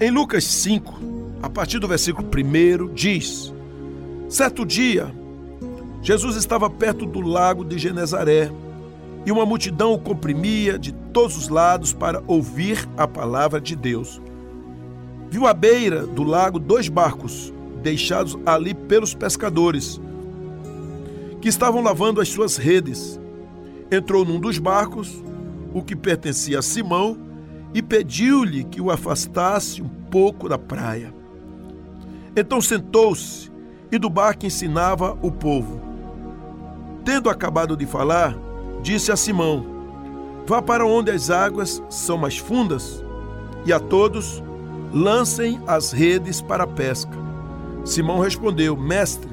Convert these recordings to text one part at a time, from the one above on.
Em Lucas 5, a partir do versículo 1, diz: Certo dia, Jesus estava perto do lago de Genezaré e uma multidão o comprimia de todos os lados para ouvir a palavra de Deus. Viu à beira do lago dois barcos, deixados ali pelos pescadores, que estavam lavando as suas redes. Entrou num dos barcos, o que pertencia a Simão, e pediu-lhe que o afastasse um pouco da praia. Então sentou-se e do barco ensinava o povo. Tendo acabado de falar, disse a Simão: Vá para onde as águas são mais fundas, e a todos lancem as redes para a pesca. Simão respondeu: Mestre,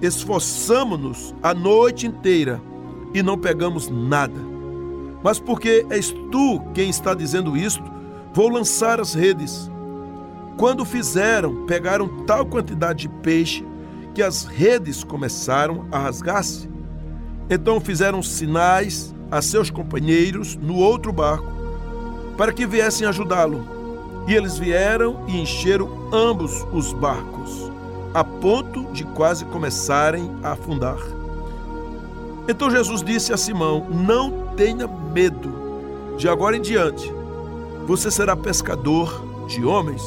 esforçamo-nos a noite inteira e não pegamos nada. Mas porque és tu quem está dizendo isto, vou lançar as redes. Quando fizeram, pegaram tal quantidade de peixe que as redes começaram a rasgar-se. Então fizeram sinais a seus companheiros no outro barco para que viessem ajudá-lo. E eles vieram e encheram ambos os barcos, a ponto de quase começarem a afundar. Então Jesus disse a Simão: Não tenha medo, de agora em diante você será pescador de homens.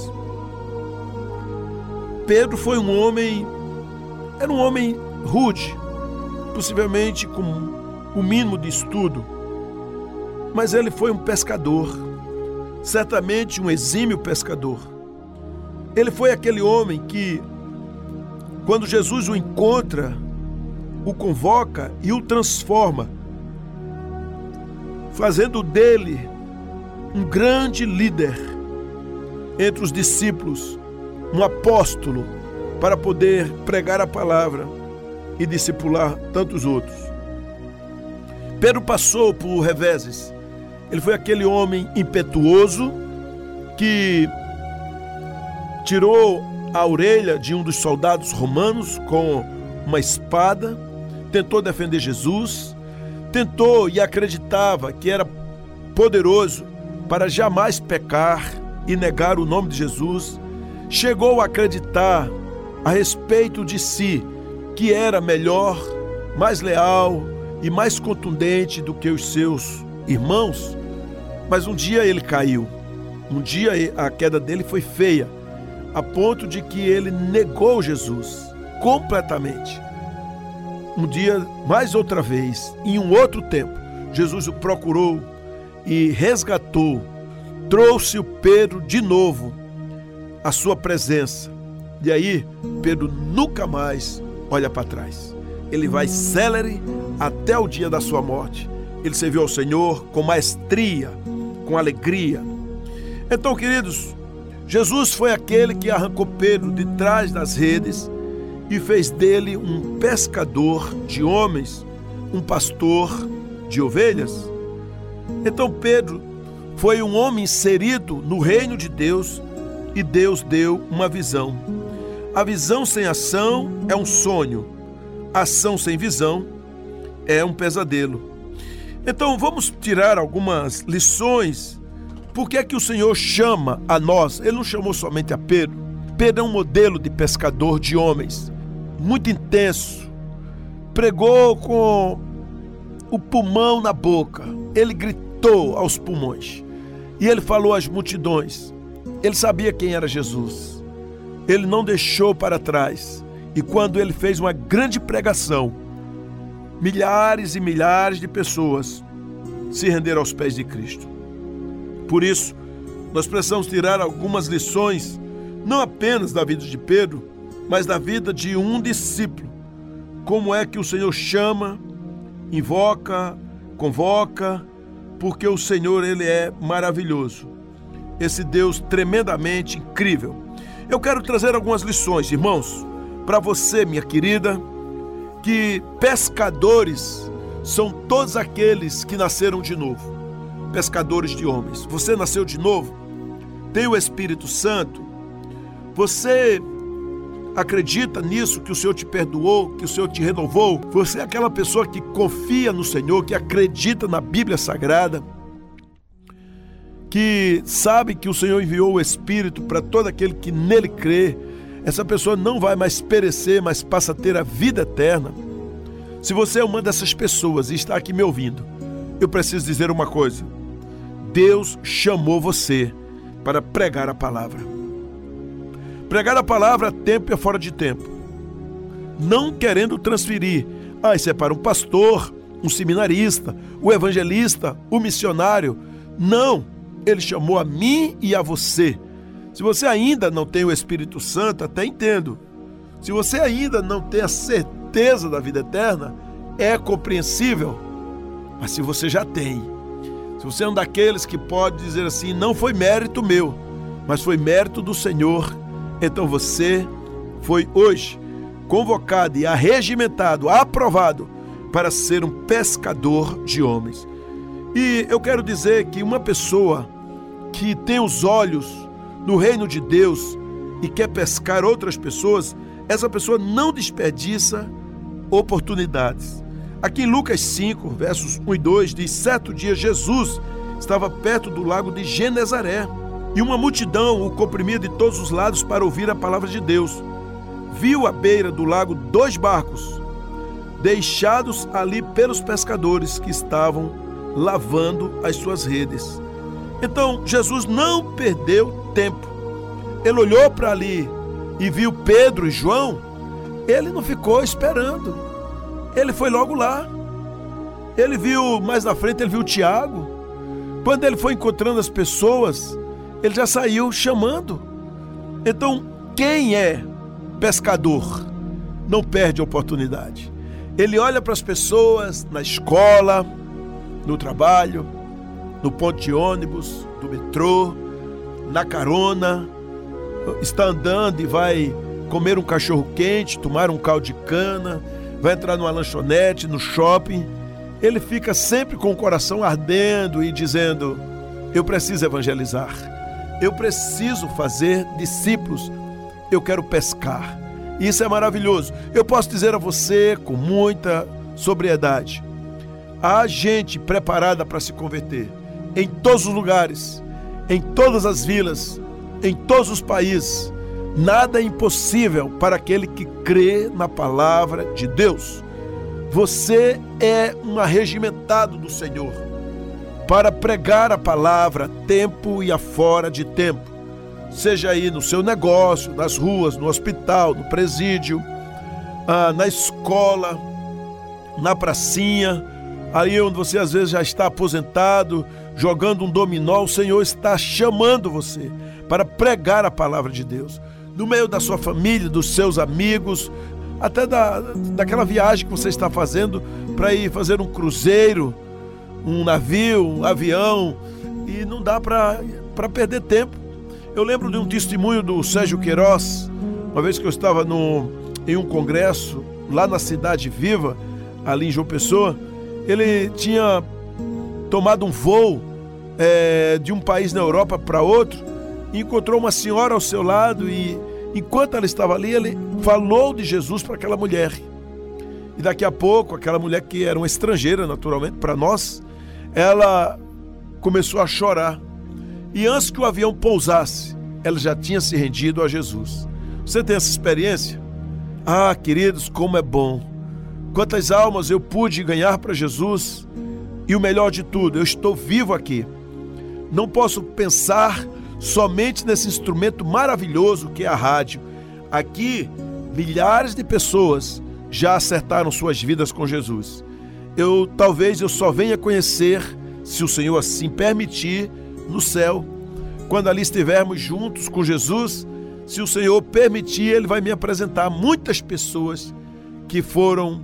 Pedro foi um homem, era um homem rude, possivelmente com o mínimo de estudo, mas ele foi um pescador, certamente um exímio pescador. Ele foi aquele homem que, quando Jesus o encontra, o convoca e o transforma, fazendo dele um grande líder entre os discípulos, um apóstolo para poder pregar a palavra e discipular tantos outros. Pedro passou por reveses. Ele foi aquele homem impetuoso que tirou a orelha de um dos soldados romanos com uma espada, tentou defender Jesus, tentou e acreditava que era poderoso para jamais pecar e negar o nome de Jesus, chegou a acreditar a respeito de si que era melhor, mais leal e mais contundente do que os seus irmãos, mas um dia ele caiu. Um dia a queda dele foi feia, a ponto de que ele negou Jesus completamente. Um dia, mais outra vez, em um outro tempo, Jesus o procurou e resgatou, trouxe o Pedro de novo à sua presença. E aí, Pedro nunca mais olha para trás. Ele vai célere até o dia da sua morte. Ele serviu ao Senhor com maestria, com alegria. Então, queridos, Jesus foi aquele que arrancou Pedro de trás das redes e fez dele um pescador de homens, um pastor de ovelhas. Então, Pedro foi um homem inserido no reino de Deus e Deus deu uma visão. A visão sem ação é um sonho, ação sem visão é um pesadelo. Então vamos tirar algumas lições. Por que é que o Senhor chama a nós? Ele não chamou somente a Pedro. Pedro é um modelo de pescador de homens, muito intenso. Pregou com o pulmão na boca. Ele gritou aos pulmões. E ele falou às multidões. Ele sabia quem era Jesus ele não deixou para trás. E quando ele fez uma grande pregação, milhares e milhares de pessoas se renderam aos pés de Cristo. Por isso, nós precisamos tirar algumas lições, não apenas da vida de Pedro, mas da vida de um discípulo. Como é que o Senhor chama, invoca, convoca, porque o Senhor ele é maravilhoso. Esse Deus tremendamente incrível eu quero trazer algumas lições, irmãos, para você, minha querida, que pescadores são todos aqueles que nasceram de novo, pescadores de homens. Você nasceu de novo? Tem o Espírito Santo? Você acredita nisso, que o Senhor te perdoou, que o Senhor te renovou? Você é aquela pessoa que confia no Senhor, que acredita na Bíblia Sagrada? que sabe que o Senhor enviou o Espírito para todo aquele que nele crê, essa pessoa não vai mais perecer, mas passa a ter a vida eterna. Se você é uma dessas pessoas e está aqui me ouvindo, eu preciso dizer uma coisa. Deus chamou você para pregar a palavra. Pregar a palavra tempo e fora de tempo. Não querendo transferir. Ah, isso é para um pastor, um seminarista, o evangelista, o missionário. Não, ele chamou a mim e a você. Se você ainda não tem o Espírito Santo, até entendo. Se você ainda não tem a certeza da vida eterna, é compreensível. Mas se você já tem, se você é um daqueles que pode dizer assim, não foi mérito meu, mas foi mérito do Senhor, então você foi hoje convocado e arregimentado, aprovado para ser um pescador de homens. E eu quero dizer que uma pessoa que tem os olhos no reino de Deus e quer pescar outras pessoas, essa pessoa não desperdiça oportunidades. Aqui em Lucas 5, versos 1 e 2, diz: Certo dia Jesus estava perto do lago de Genezaré e uma multidão o comprimia de todos os lados para ouvir a palavra de Deus. Viu à beira do lago dois barcos, deixados ali pelos pescadores que estavam lavando as suas redes. Então Jesus não perdeu tempo. Ele olhou para ali e viu Pedro e João. Ele não ficou esperando. Ele foi logo lá. Ele viu mais na frente, ele viu Tiago. Quando ele foi encontrando as pessoas, ele já saiu chamando. Então, quem é pescador não perde oportunidade. Ele olha para as pessoas na escola, no trabalho, no ponto de ônibus, do metrô, na carona, está andando e vai comer um cachorro quente, tomar um caldo de cana, vai entrar numa lanchonete, no shopping. Ele fica sempre com o coração ardendo e dizendo: Eu preciso evangelizar, eu preciso fazer discípulos, eu quero pescar. Isso é maravilhoso. Eu posso dizer a você com muita sobriedade: há gente preparada para se converter em todos os lugares, em todas as vilas, em todos os países. Nada é impossível para aquele que crê na palavra de Deus. Você é um arregimentado do Senhor para pregar a palavra tempo e afora de tempo. Seja aí no seu negócio, nas ruas, no hospital, no presídio, ah, na escola, na pracinha, aí onde você às vezes já está aposentado, jogando um dominó, o Senhor está chamando você para pregar a palavra de Deus. No meio da sua família, dos seus amigos, até da, daquela viagem que você está fazendo para ir fazer um cruzeiro, um navio, um avião, e não dá para perder tempo. Eu lembro de um testemunho do Sérgio Queiroz, uma vez que eu estava no, em um congresso lá na Cidade Viva, ali em João Pessoa, ele tinha tomado um voo é, de um país na Europa para outro e encontrou uma senhora ao seu lado e enquanto ela estava ali, ele falou de Jesus para aquela mulher. E daqui a pouco, aquela mulher que era uma estrangeira, naturalmente, para nós, ela começou a chorar. E antes que o avião pousasse, ela já tinha se rendido a Jesus. Você tem essa experiência? Ah, queridos, como é bom Quantas almas eu pude ganhar para Jesus e o melhor de tudo, eu estou vivo aqui. Não posso pensar somente nesse instrumento maravilhoso que é a rádio. Aqui, milhares de pessoas já acertaram suas vidas com Jesus. Eu talvez eu só venha conhecer, se o Senhor assim permitir, no céu. Quando ali estivermos juntos com Jesus, se o Senhor permitir, ele vai me apresentar muitas pessoas que foram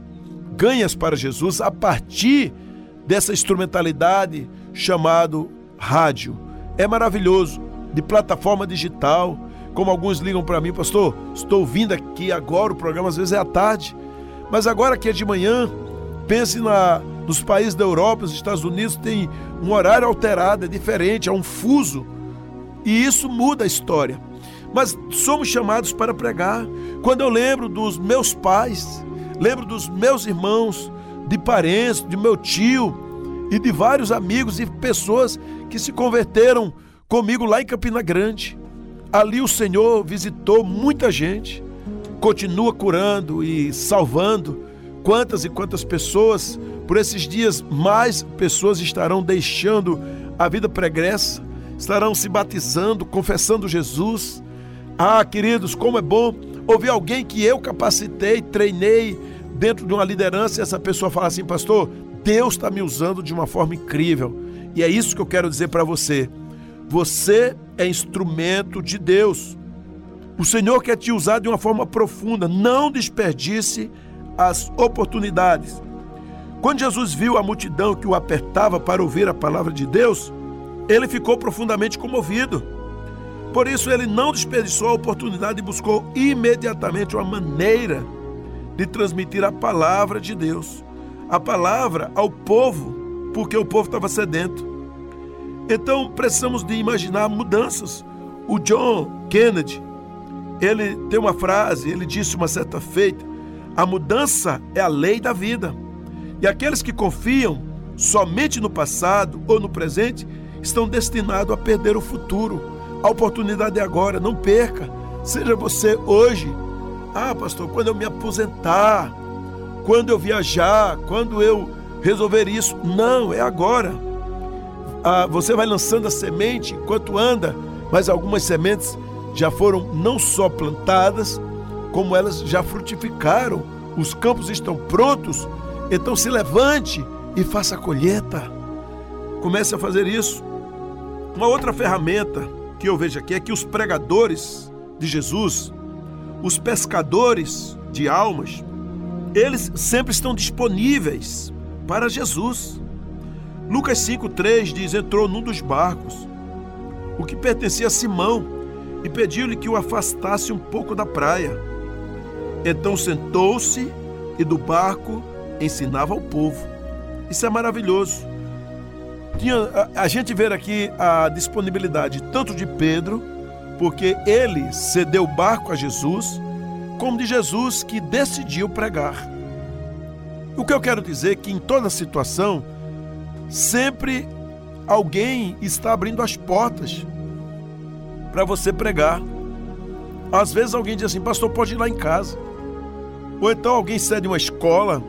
ganhas para Jesus a partir dessa instrumentalidade chamado rádio. É maravilhoso, de plataforma digital, como alguns ligam para mim, pastor, estou vindo aqui agora, o programa às vezes é à tarde, mas agora que é de manhã, pense na, nos países da Europa, os Estados Unidos tem um horário alterado, é diferente, é um fuso, e isso muda a história. Mas somos chamados para pregar. Quando eu lembro dos meus pais, Lembro dos meus irmãos, de parentes, de meu tio e de vários amigos e pessoas que se converteram comigo lá em Campina Grande. Ali o Senhor visitou muita gente, continua curando e salvando quantas e quantas pessoas. Por esses dias, mais pessoas estarão deixando a vida pregressa, estarão se batizando, confessando Jesus. Ah, queridos, como é bom ouvir alguém que eu capacitei, treinei dentro de uma liderança e essa pessoa fala assim, pastor, Deus está me usando de uma forma incrível. E é isso que eu quero dizer para você. Você é instrumento de Deus. O Senhor quer te usar de uma forma profunda. Não desperdice as oportunidades. Quando Jesus viu a multidão que o apertava para ouvir a palavra de Deus, ele ficou profundamente comovido. Por isso, ele não desperdiçou a oportunidade e buscou imediatamente uma maneira de transmitir a palavra de Deus, a palavra ao povo, porque o povo estava sedento. Então, precisamos de imaginar mudanças. O John Kennedy, ele tem uma frase, ele disse uma certa feita: a mudança é a lei da vida. E aqueles que confiam somente no passado ou no presente estão destinados a perder o futuro. A oportunidade é agora, não perca. Seja você hoje. Ah, pastor, quando eu me aposentar, quando eu viajar, quando eu resolver isso. Não, é agora. Ah, você vai lançando a semente enquanto anda, mas algumas sementes já foram não só plantadas, como elas já frutificaram. Os campos estão prontos. Então se levante e faça a colheita. Comece a fazer isso. Uma outra ferramenta que eu vejo aqui é que os pregadores de Jesus, os pescadores de almas, eles sempre estão disponíveis para Jesus. Lucas 5,3 diz: Entrou num dos barcos, o que pertencia a Simão, e pediu-lhe que o afastasse um pouco da praia. Então sentou-se e do barco ensinava ao povo. Isso é maravilhoso tinha, a, a gente vê aqui a disponibilidade tanto de Pedro, porque ele cedeu o barco a Jesus, como de Jesus que decidiu pregar. O que eu quero dizer é que em toda situação, sempre alguém está abrindo as portas para você pregar. Às vezes alguém diz assim, pastor, pode ir lá em casa. Ou então alguém cede uma escola.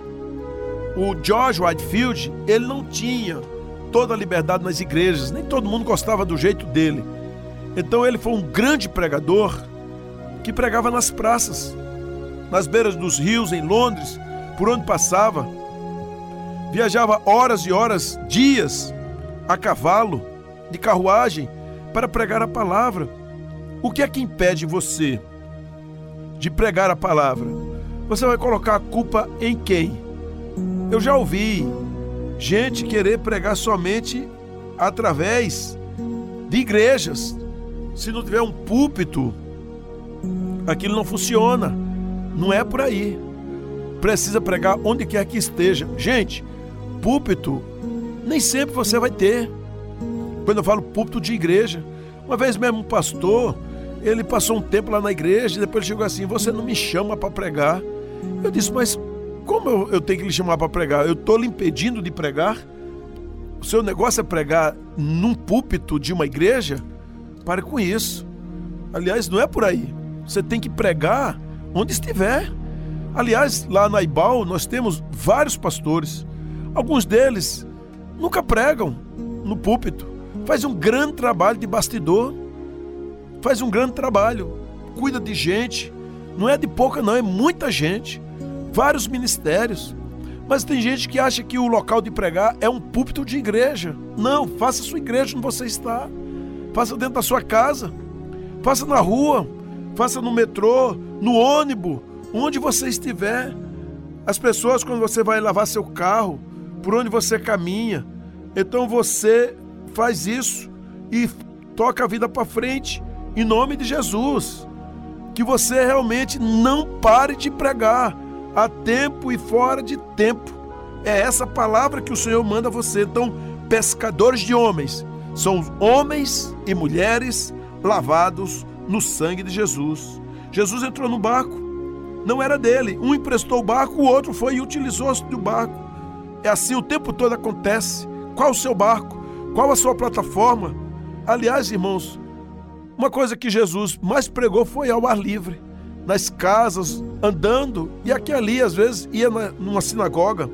O George Whitefield, ele não tinha toda a liberdade nas igrejas, nem todo mundo gostava do jeito dele. Então ele foi um grande pregador que pregava nas praças, nas beiras dos rios, em Londres, por onde passava. Viajava horas e horas, dias, a cavalo, de carruagem, para pregar a palavra. O que é que impede você de pregar a palavra? Você vai colocar a culpa em quem? Eu já ouvi gente querer pregar somente através de igrejas. Se não tiver um púlpito, aquilo não funciona. Não é por aí. Precisa pregar onde quer que esteja. Gente, púlpito nem sempre você vai ter. Quando eu falo púlpito de igreja, uma vez mesmo um pastor, ele passou um tempo lá na igreja e depois chegou assim: Você não me chama para pregar. Eu disse, mas como eu, eu tenho que lhe chamar para pregar? Eu estou lhe impedindo de pregar? O seu negócio é pregar num púlpito de uma igreja? Pare com isso. Aliás, não é por aí. Você tem que pregar onde estiver. Aliás, lá na Ibal nós temos vários pastores. Alguns deles nunca pregam no púlpito. Faz um grande trabalho de bastidor. Faz um grande trabalho. Cuida de gente. Não é de pouca, não, é muita gente vários ministérios. Mas tem gente que acha que o local de pregar é um púlpito de igreja. Não, faça sua igreja onde você está. Faça dentro da sua casa. Faça na rua. Faça no metrô, no ônibus, onde você estiver. As pessoas, quando você vai lavar seu carro, por onde você caminha, então você faz isso e toca a vida para frente, em nome de Jesus. Que você realmente não pare de pregar a tempo e fora de tempo. É essa palavra que o Senhor manda você. Então, pescadores de homens são homens e mulheres lavados no sangue de Jesus. Jesus entrou no barco, não era dele. Um emprestou o barco, o outro foi e utilizou-se do barco. É assim o tempo todo acontece. Qual o seu barco? Qual a sua plataforma? Aliás, irmãos, uma coisa que Jesus mais pregou foi ao ar livre, nas casas, andando, e aqui ali, às vezes, ia numa sinagoga.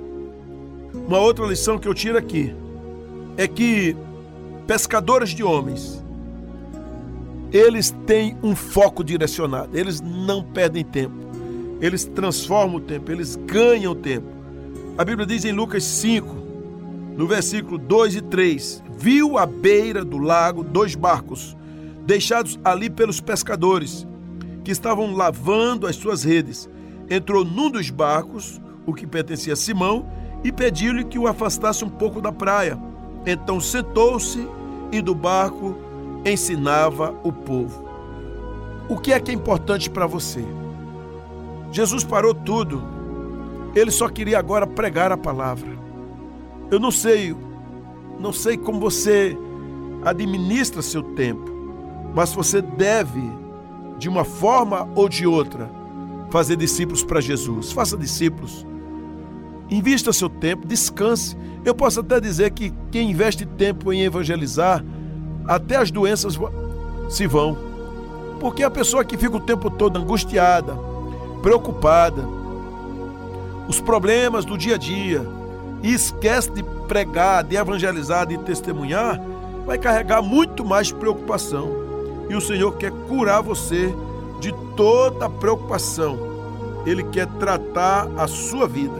Uma outra lição que eu tiro aqui é que pescadores de homens, eles têm um foco direcionado, eles não perdem tempo, eles transformam o tempo, eles ganham tempo. A Bíblia diz em Lucas 5, no versículo 2 e 3: Viu à beira do lago dois barcos, deixados ali pelos pescadores, que estavam lavando as suas redes. Entrou num dos barcos, o que pertencia a Simão, e pediu-lhe que o afastasse um pouco da praia. Então sentou-se e do barco ensinava o povo. O que é que é importante para você? Jesus parou tudo. Ele só queria agora pregar a palavra. Eu não sei, não sei como você administra seu tempo, mas você deve, de uma forma ou de outra, fazer discípulos para Jesus. Faça discípulos. Invista seu tempo, descanse. Eu posso até dizer que quem investe tempo em evangelizar, até as doenças se vão. Porque a pessoa que fica o tempo todo angustiada, preocupada, os problemas do dia a dia, e esquece de pregar, de evangelizar, de testemunhar, vai carregar muito mais preocupação. E o Senhor quer curar você de toda preocupação. Ele quer tratar a sua vida.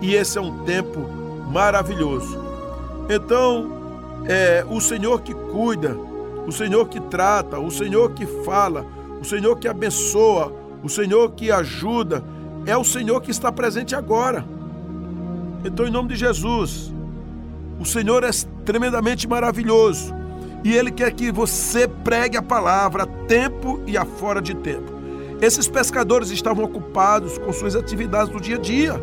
E esse é um tempo maravilhoso. Então, é o Senhor que cuida, o Senhor que trata, o Senhor que fala, o Senhor que abençoa, o Senhor que ajuda, é o Senhor que está presente agora. Então, em nome de Jesus, o Senhor é tremendamente maravilhoso e Ele quer que você pregue a palavra a tempo e a fora de tempo. Esses pescadores estavam ocupados com suas atividades do dia a dia.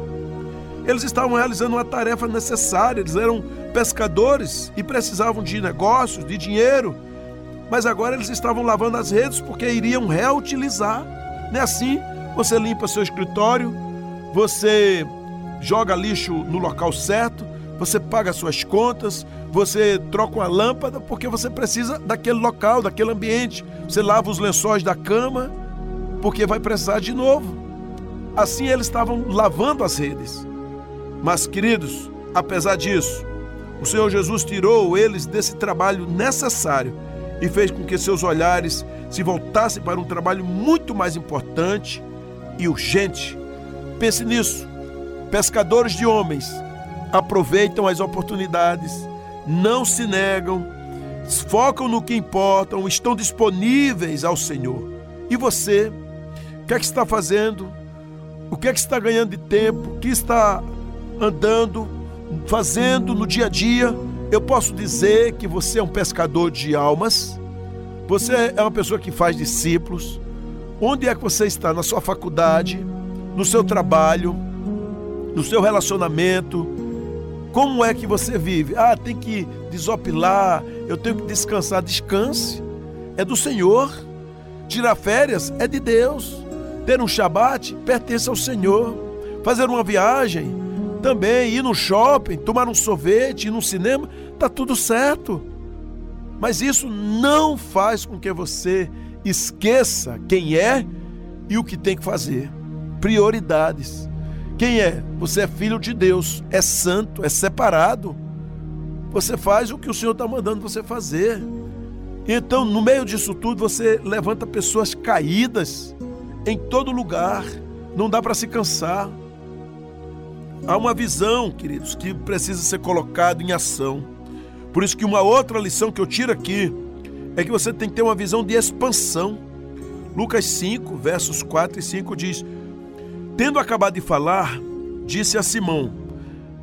Eles estavam realizando uma tarefa necessária, eles eram pescadores e precisavam de negócios, de dinheiro. Mas agora eles estavam lavando as redes porque iriam reutilizar. Não é assim? Você limpa seu escritório, você joga lixo no local certo, você paga suas contas, você troca uma lâmpada porque você precisa daquele local, daquele ambiente. Você lava os lençóis da cama porque vai precisar de novo. Assim eles estavam lavando as redes. Mas, queridos, apesar disso, o Senhor Jesus tirou eles desse trabalho necessário e fez com que seus olhares se voltassem para um trabalho muito mais importante e urgente. Pense nisso. Pescadores de homens aproveitam as oportunidades, não se negam, focam no que importa, estão disponíveis ao Senhor. E você, o que é que está fazendo? O que é que está ganhando de tempo? O que está andando, fazendo no dia a dia, eu posso dizer que você é um pescador de almas, você é uma pessoa que faz discípulos. Onde é que você está? Na sua faculdade, no seu trabalho, no seu relacionamento? Como é que você vive? Ah, tem que desopilar, eu tenho que descansar. Descanse, é do Senhor. Tirar férias é de Deus. Ter um shabat pertence ao Senhor. Fazer uma viagem também ir no shopping, tomar um sorvete, ir no cinema, tá tudo certo. Mas isso não faz com que você esqueça quem é e o que tem que fazer. Prioridades. Quem é? Você é filho de Deus, é santo, é separado. Você faz o que o Senhor está mandando você fazer. Então, no meio disso tudo, você levanta pessoas caídas em todo lugar. Não dá para se cansar. Há uma visão, queridos, que precisa ser colocada em ação. Por isso que uma outra lição que eu tiro aqui é que você tem que ter uma visão de expansão. Lucas 5, versos 4 e 5 diz: Tendo acabado de falar, disse a Simão: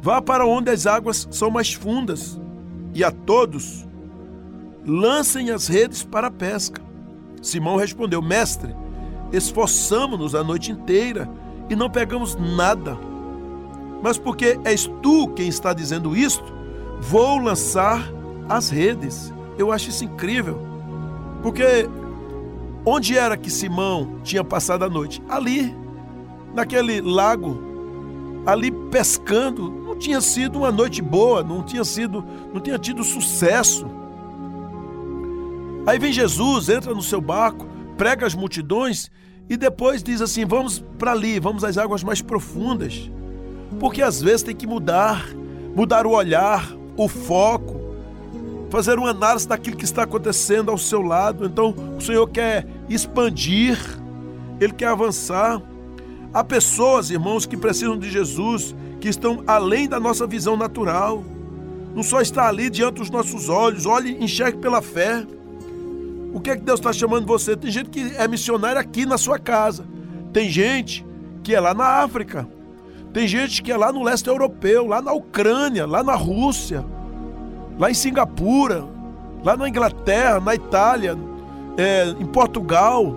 Vá para onde as águas são mais fundas, e a todos lancem as redes para a pesca. Simão respondeu: Mestre, esforçamo-nos a noite inteira e não pegamos nada mas porque és tu quem está dizendo isto, vou lançar as redes. Eu acho isso incrível. Porque onde era que Simão tinha passado a noite? Ali, naquele lago, ali pescando. não tinha sido uma noite boa, não tinha sido, não tinha tido sucesso. Aí vem Jesus, entra no seu barco, prega as multidões e depois diz assim: vamos para ali, vamos às águas mais profundas. Porque às vezes tem que mudar, mudar o olhar, o foco, fazer uma análise daquilo que está acontecendo ao seu lado. Então o Senhor quer expandir, Ele quer avançar. Há pessoas, irmãos, que precisam de Jesus, que estão além da nossa visão natural. Não só está ali diante dos nossos olhos, olhe e enxergue pela fé. O que é que Deus está chamando você? Tem gente que é missionária aqui na sua casa. Tem gente que é lá na África. Tem gente que é lá no leste europeu, lá na Ucrânia, lá na Rússia, lá em Singapura, lá na Inglaterra, na Itália, é, em Portugal,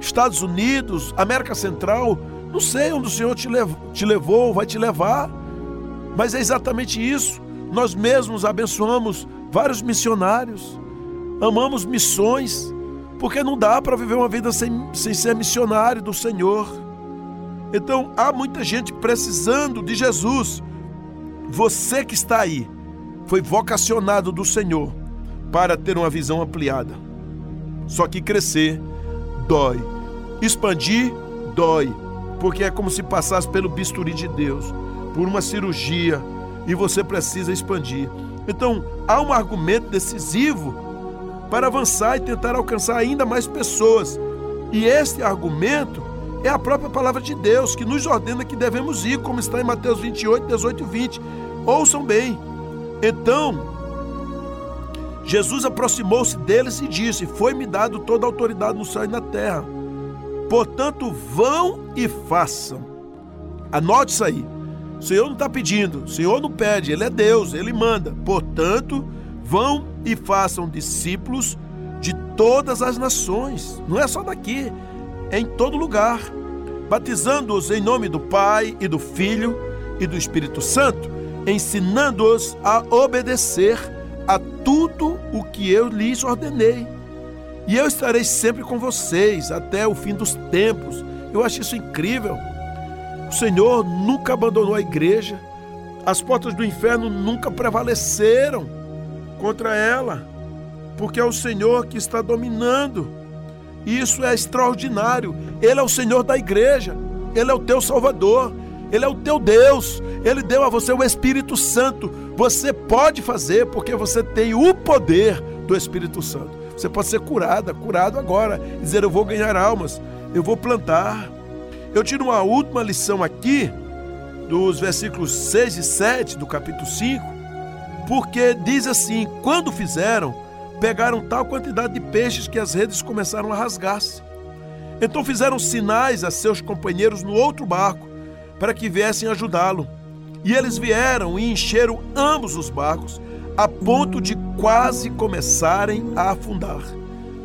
Estados Unidos, América Central. Não sei onde o Senhor te levou, te levou, vai te levar, mas é exatamente isso. Nós mesmos abençoamos vários missionários amamos missões, porque não dá para viver uma vida sem, sem ser missionário do Senhor. Então há muita gente precisando de Jesus. Você que está aí foi vocacionado do Senhor para ter uma visão ampliada. Só que crescer dói, expandir dói, porque é como se passasse pelo bisturi de Deus, por uma cirurgia, e você precisa expandir. Então, há um argumento decisivo para avançar e tentar alcançar ainda mais pessoas. E este argumento é a própria palavra de Deus que nos ordena que devemos ir, como está em Mateus 28, 18 e 20. Ouçam bem. Então, Jesus aproximou-se deles e disse: Foi-me dado toda a autoridade no céu e na terra. Portanto, vão e façam. Anote isso aí. O Senhor não está pedindo, o Senhor não pede, Ele é Deus, Ele manda. Portanto, Vão e façam discípulos de todas as nações. Não é só daqui, é em todo lugar. Batizando-os em nome do Pai e do Filho e do Espírito Santo, ensinando-os a obedecer a tudo o que eu lhes ordenei. E eu estarei sempre com vocês até o fim dos tempos. Eu acho isso incrível. O Senhor nunca abandonou a igreja. As portas do inferno nunca prevaleceram contra ela, porque é o Senhor que está dominando. Isso é extraordinário. Ele é o Senhor da igreja, ele é o teu Salvador, ele é o teu Deus, ele deu a você o Espírito Santo. Você pode fazer porque você tem o poder do Espírito Santo. Você pode ser curada, curado agora, dizer: Eu vou ganhar almas, eu vou plantar. Eu tiro uma última lição aqui, dos versículos 6 e 7 do capítulo 5 porque diz assim: quando fizeram, pegaram tal quantidade de peixes que as redes começaram a rasgar-se. Então fizeram sinais a seus companheiros no outro barco para que viessem ajudá-lo. E eles vieram e encheram ambos os barcos, a ponto de quase começarem a afundar.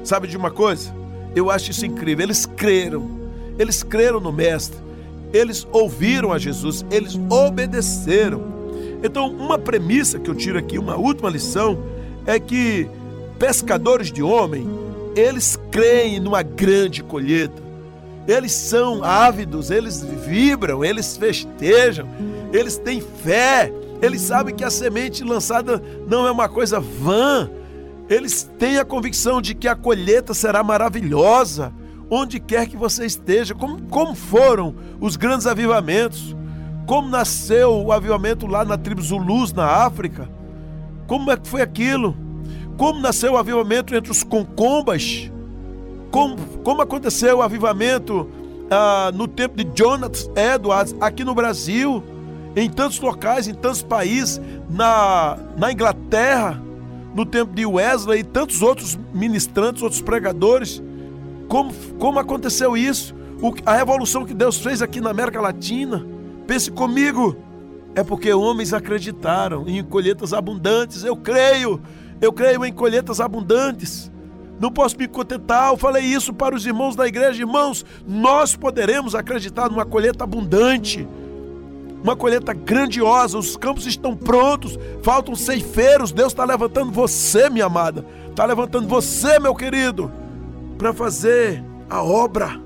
Sabe de uma coisa? Eu acho isso incrível. Eles creram, eles creram no Mestre, eles ouviram a Jesus, eles obedeceram. Então, uma premissa que eu tiro aqui, uma última lição, é que pescadores de homem, eles creem numa grande colheita. Eles são ávidos, eles vibram, eles festejam, eles têm fé, eles sabem que a semente lançada não é uma coisa vã. Eles têm a convicção de que a colheita será maravilhosa, onde quer que você esteja, como, como foram os grandes avivamentos como nasceu o avivamento lá na tribo Zulus, na África. Como é que foi aquilo? Como nasceu o avivamento entre os concombas? Como, como aconteceu o avivamento ah, no tempo de Jonathan Edwards aqui no Brasil? Em tantos locais, em tantos países, na, na Inglaterra, no tempo de Wesley e tantos outros ministrantes, outros pregadores. Como, como aconteceu isso? O, a revolução que Deus fez aqui na América Latina Pense comigo. É porque homens acreditaram em colheitas abundantes. Eu creio, eu creio em colheitas abundantes. Não posso me contentar. Eu falei isso para os irmãos da igreja. Irmãos, nós poderemos acreditar numa colheita abundante, uma colheita grandiosa. Os campos estão prontos, faltam ceifeiros. Deus está levantando você, minha amada, está levantando você, meu querido, para fazer a obra.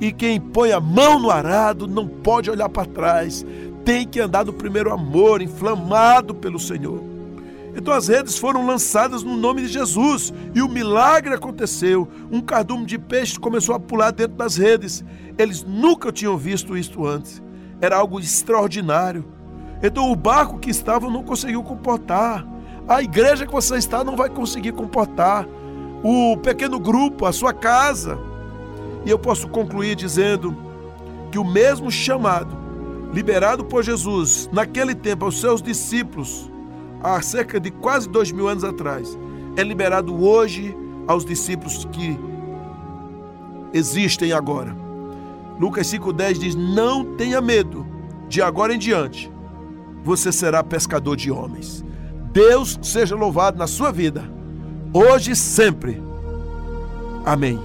E quem põe a mão no arado não pode olhar para trás. tem que andar no primeiro amor, inflamado pelo Senhor. Então as redes foram lançadas no nome de Jesus e o milagre aconteceu. Um cardume de peixes começou a pular dentro das redes. Eles nunca tinham visto isto antes. Era algo extraordinário. Então o barco que estava não conseguiu comportar. A igreja que você está não vai conseguir comportar. O pequeno grupo, a sua casa. E eu posso concluir dizendo que o mesmo chamado liberado por Jesus naquele tempo aos seus discípulos há cerca de quase dois mil anos atrás, é liberado hoje aos discípulos que existem agora. Lucas 5,10 diz: Não tenha medo, de agora em diante, você será pescador de homens. Deus seja louvado na sua vida, hoje e sempre. Amém.